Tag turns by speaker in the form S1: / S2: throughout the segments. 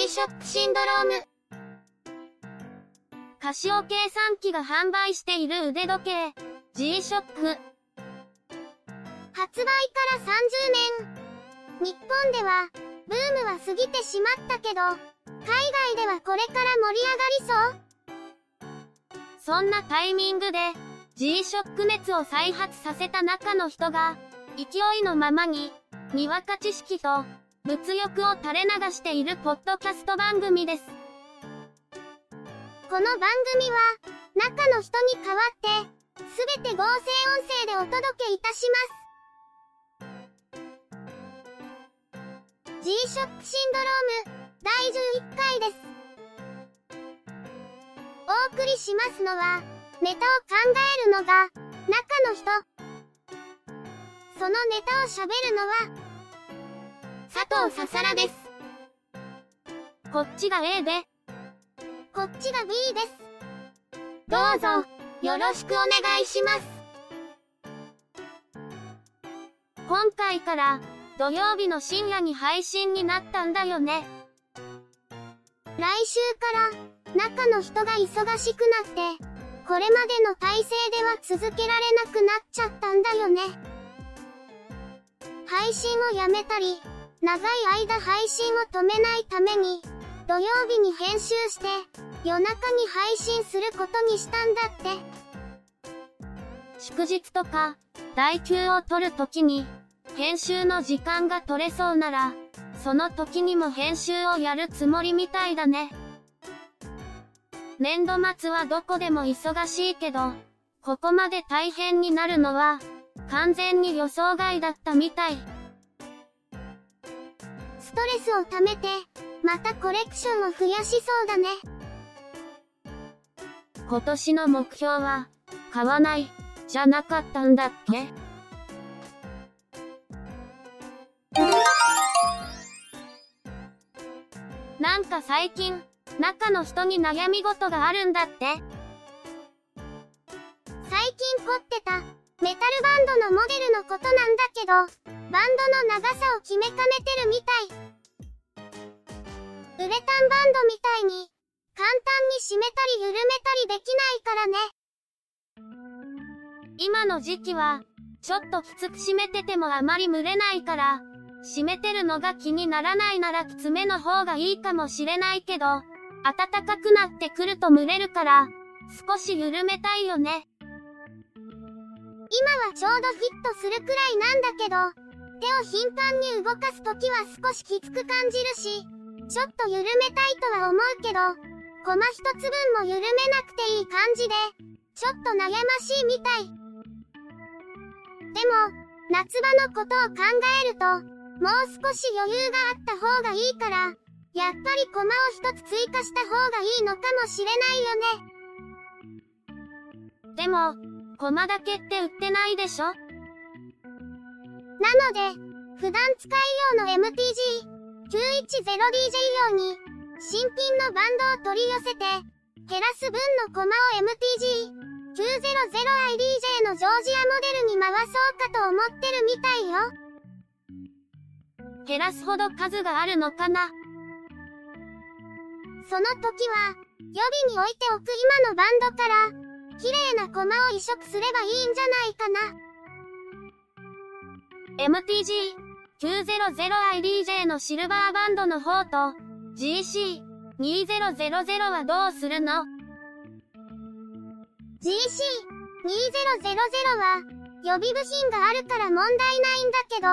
S1: G-SHOCK シンドローム。カシオ計算機が販売している腕時計、G-SHOCK。
S2: 発売から30年。日本では、ブームは過ぎてしまったけど、海外ではこれから盛り上がり
S1: そうそんなタイミングで、G-SHOCK 熱を再発させた中の人が、勢いのままに、にわか知識と、物欲を垂れ流しているポッドキャスト番組です。
S2: この番組は、中の人に代わって、すべて合成音声でお届けいたします。G-SHOCK シンドローム、第11回です。お送りしますのは、ネタを考えるのが、中の人。そのネタを喋るのは、佐藤ささらです。
S1: こっちが A で、
S2: こっちが B です。
S1: どうぞ、よろしくお願いします。今回から、土曜日の深夜に配信になったんだよね。
S2: 来週から、中の人が忙しくなって、これまでの体制では続けられなくなっちゃったんだよね。配信をやめたり、長い間配信を止めないために、土曜日に編集して、夜中に配信することにしたんだって。
S1: 祝日とか、代休を取るときに、編集の時間が取れそうなら、その時にも編集をやるつもりみたいだね。年度末はどこでも忙しいけど、ここまで大変になるのは、完全に予想外だったみたい。
S2: ストレスを溜めて、またコレクションを増やしそうだね。
S1: 今年の目標は、買わない、じゃなかったんだっけ？なんか最近、中の人に悩み事があるんだって。
S2: 最近凝ってた、メタルバンドのモデルのことなんだけど、バンドの長さを決めかねてるみたい。ウレタンバンドみたいに、簡単に締めたり緩めたりできないからね。
S1: 今の時期は、ちょっときつく締めててもあまり蒸れないから、締めてるのが気にならないならきつめの方がいいかもしれないけど、暖かくなってくると蒸れるから、少し緩めたいよね。
S2: 今はちょうどフィットするくらいなんだけど、手を頻繁に動かすときは少しきつく感じるし、ちょっと緩めたいとは思うけど、コマ一つ分も緩めなくていい感じで、ちょっと悩ましいみたい。でも、夏場のことを考えると、もう少し余裕があった方がいいから、やっぱりコマを一つ追加した方がいいのかもしれないよ
S1: ね。でも、コマだけって売ってないでしょ？な
S2: ので、普段使い用の MTG910DJ 用に、新品のバンドを取り寄せて、減らす分のコマを MTG900IDJ のジョージアモデルに回そうかと思ってるみたいよ。
S1: 減らすほど数があるのかな？
S2: その時は、予備に置いておく今のバンドから、綺麗なコマを移植すればいいんじゃないか
S1: な。MTG900IDJ のシルバーバンドの方と GC2000 はどうするの
S2: ?GC2000 は予備部品があるから問題ないんだけど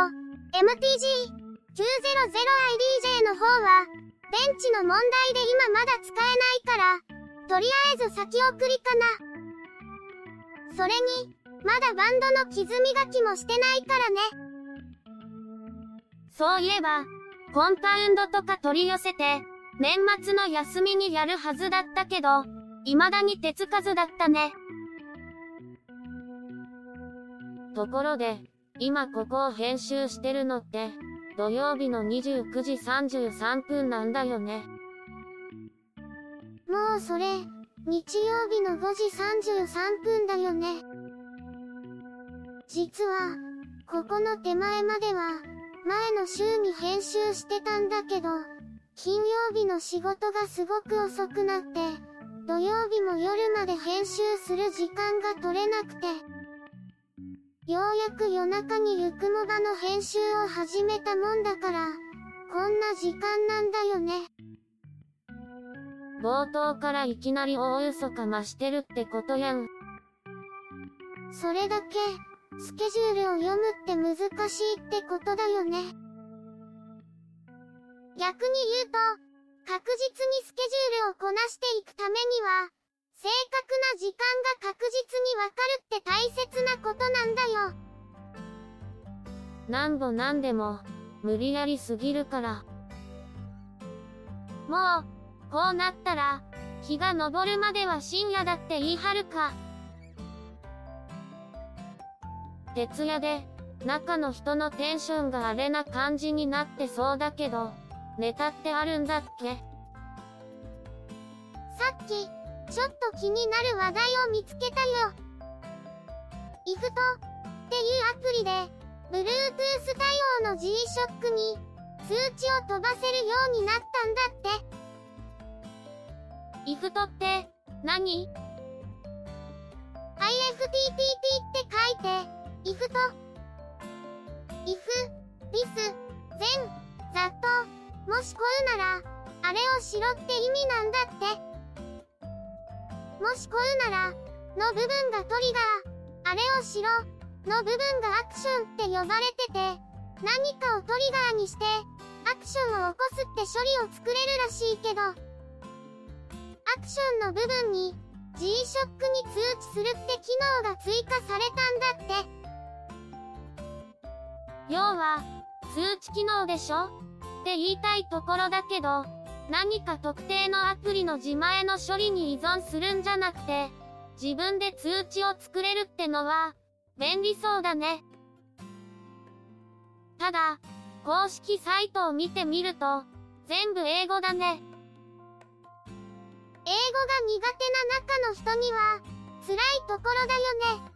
S2: MTG900IDJ の方は電池の問題で今まだ使えないから、とりあえず先送りかな。それに、まだバンドの傷磨きもしてないからね。
S1: そういえば、コンパウンドとか取り寄せて、年末の休みにやるはずだったけど、未だに手つかずだったね。ところで、今ここを編集してるのって、土曜日の29時33分なんだよね。
S2: もうそれ、日曜日の5時33分だよね。実は、ここの手前までは、前の週に編集してたんだけど、金曜日の仕事がすごく遅くなって、土曜日も夜まで編集する時間が取れなくて、ようやく夜中にゆくもばの編集を始めたもんだから、こんな時間なんだよね。
S1: 冒頭からいきなり大嘘かましてるってことやん。
S2: それだけ、スケジュールを読むって難しいってことだよね。逆に言うと、確実にスケジュールをこなしていくためには、正確な時間が確実にわかるって大切なことなんだよ。
S1: なんぼなんでも、無理やりすぎるから。もう、こうなったら、日が昇るまでは深夜だって言い張るか。徹夜で、中の人のテンションがあれな感じになってそうだけど、ネタってあるんだっけ？
S2: さっき、ちょっと気になる話題を見つけたよ。イフトっていうアプリで、Bluetooth 対応の G-SHOCK に通知を飛ばせるようになったんだって。
S1: イフトって何 ?IFTTT
S2: って書いて、イフト。イフ、リス、ゼン、ザット。もしこうなら、あれをしろって意味なんだって。もしこうなら、の部分がトリガー、あれをしろ、の部分がアクションって呼ばれてて、何かをトリガーにして、アクションを起こすって処理を作れるらしいけど、アクションの部分に、G-SHOCK に通知するって機能が追加されたんだって。
S1: 要は、通知機能でしょ？って言いたいところだけど、何か特定のアプリの自前の処理に依存するんじゃなくて、自分で通知を作れるってのは、便利そうだね。ただ、公式サイトを見てみると、全部英語だね。英語が
S2: 苦手な中の人には、辛いところだよね。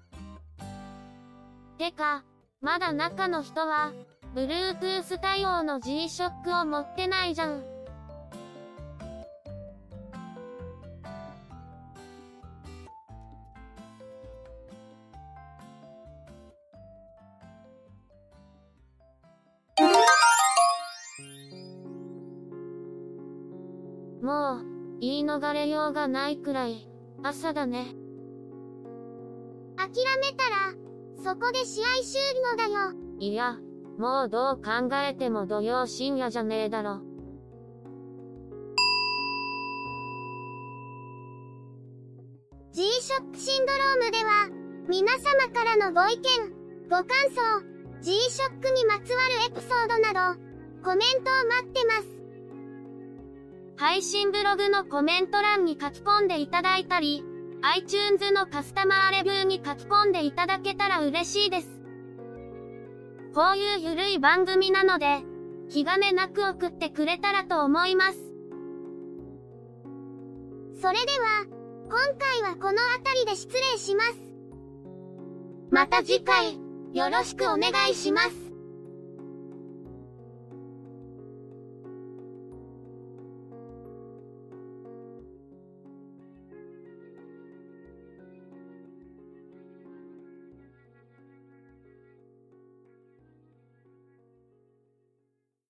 S1: てか、まだ中の人は、Bluetooth 対応の G-SHOCK を持ってないじゃん。もう、言い逃れようがないくらい、朝だね。
S2: 諦めたら、そこで試合終了だよ。
S1: いや、もうどう考えても土曜深夜じゃねえだろ。
S2: G-SHOCK シンドロームでは、皆様からのご意見、ご感想、G-SHOCK にまつわるエピソードなど、コメントを待ってます。
S1: 配信ブログのコメント欄に書き込んでいただいたり、iTunes のカスタマーレビューに書き込んでいただけたら嬉しいです。こういうゆるい番組なので、気兼ねなく送ってくれたらと思います。
S2: それでは、今回はこの辺りで失礼します。
S1: また次回、よろしくお願いします。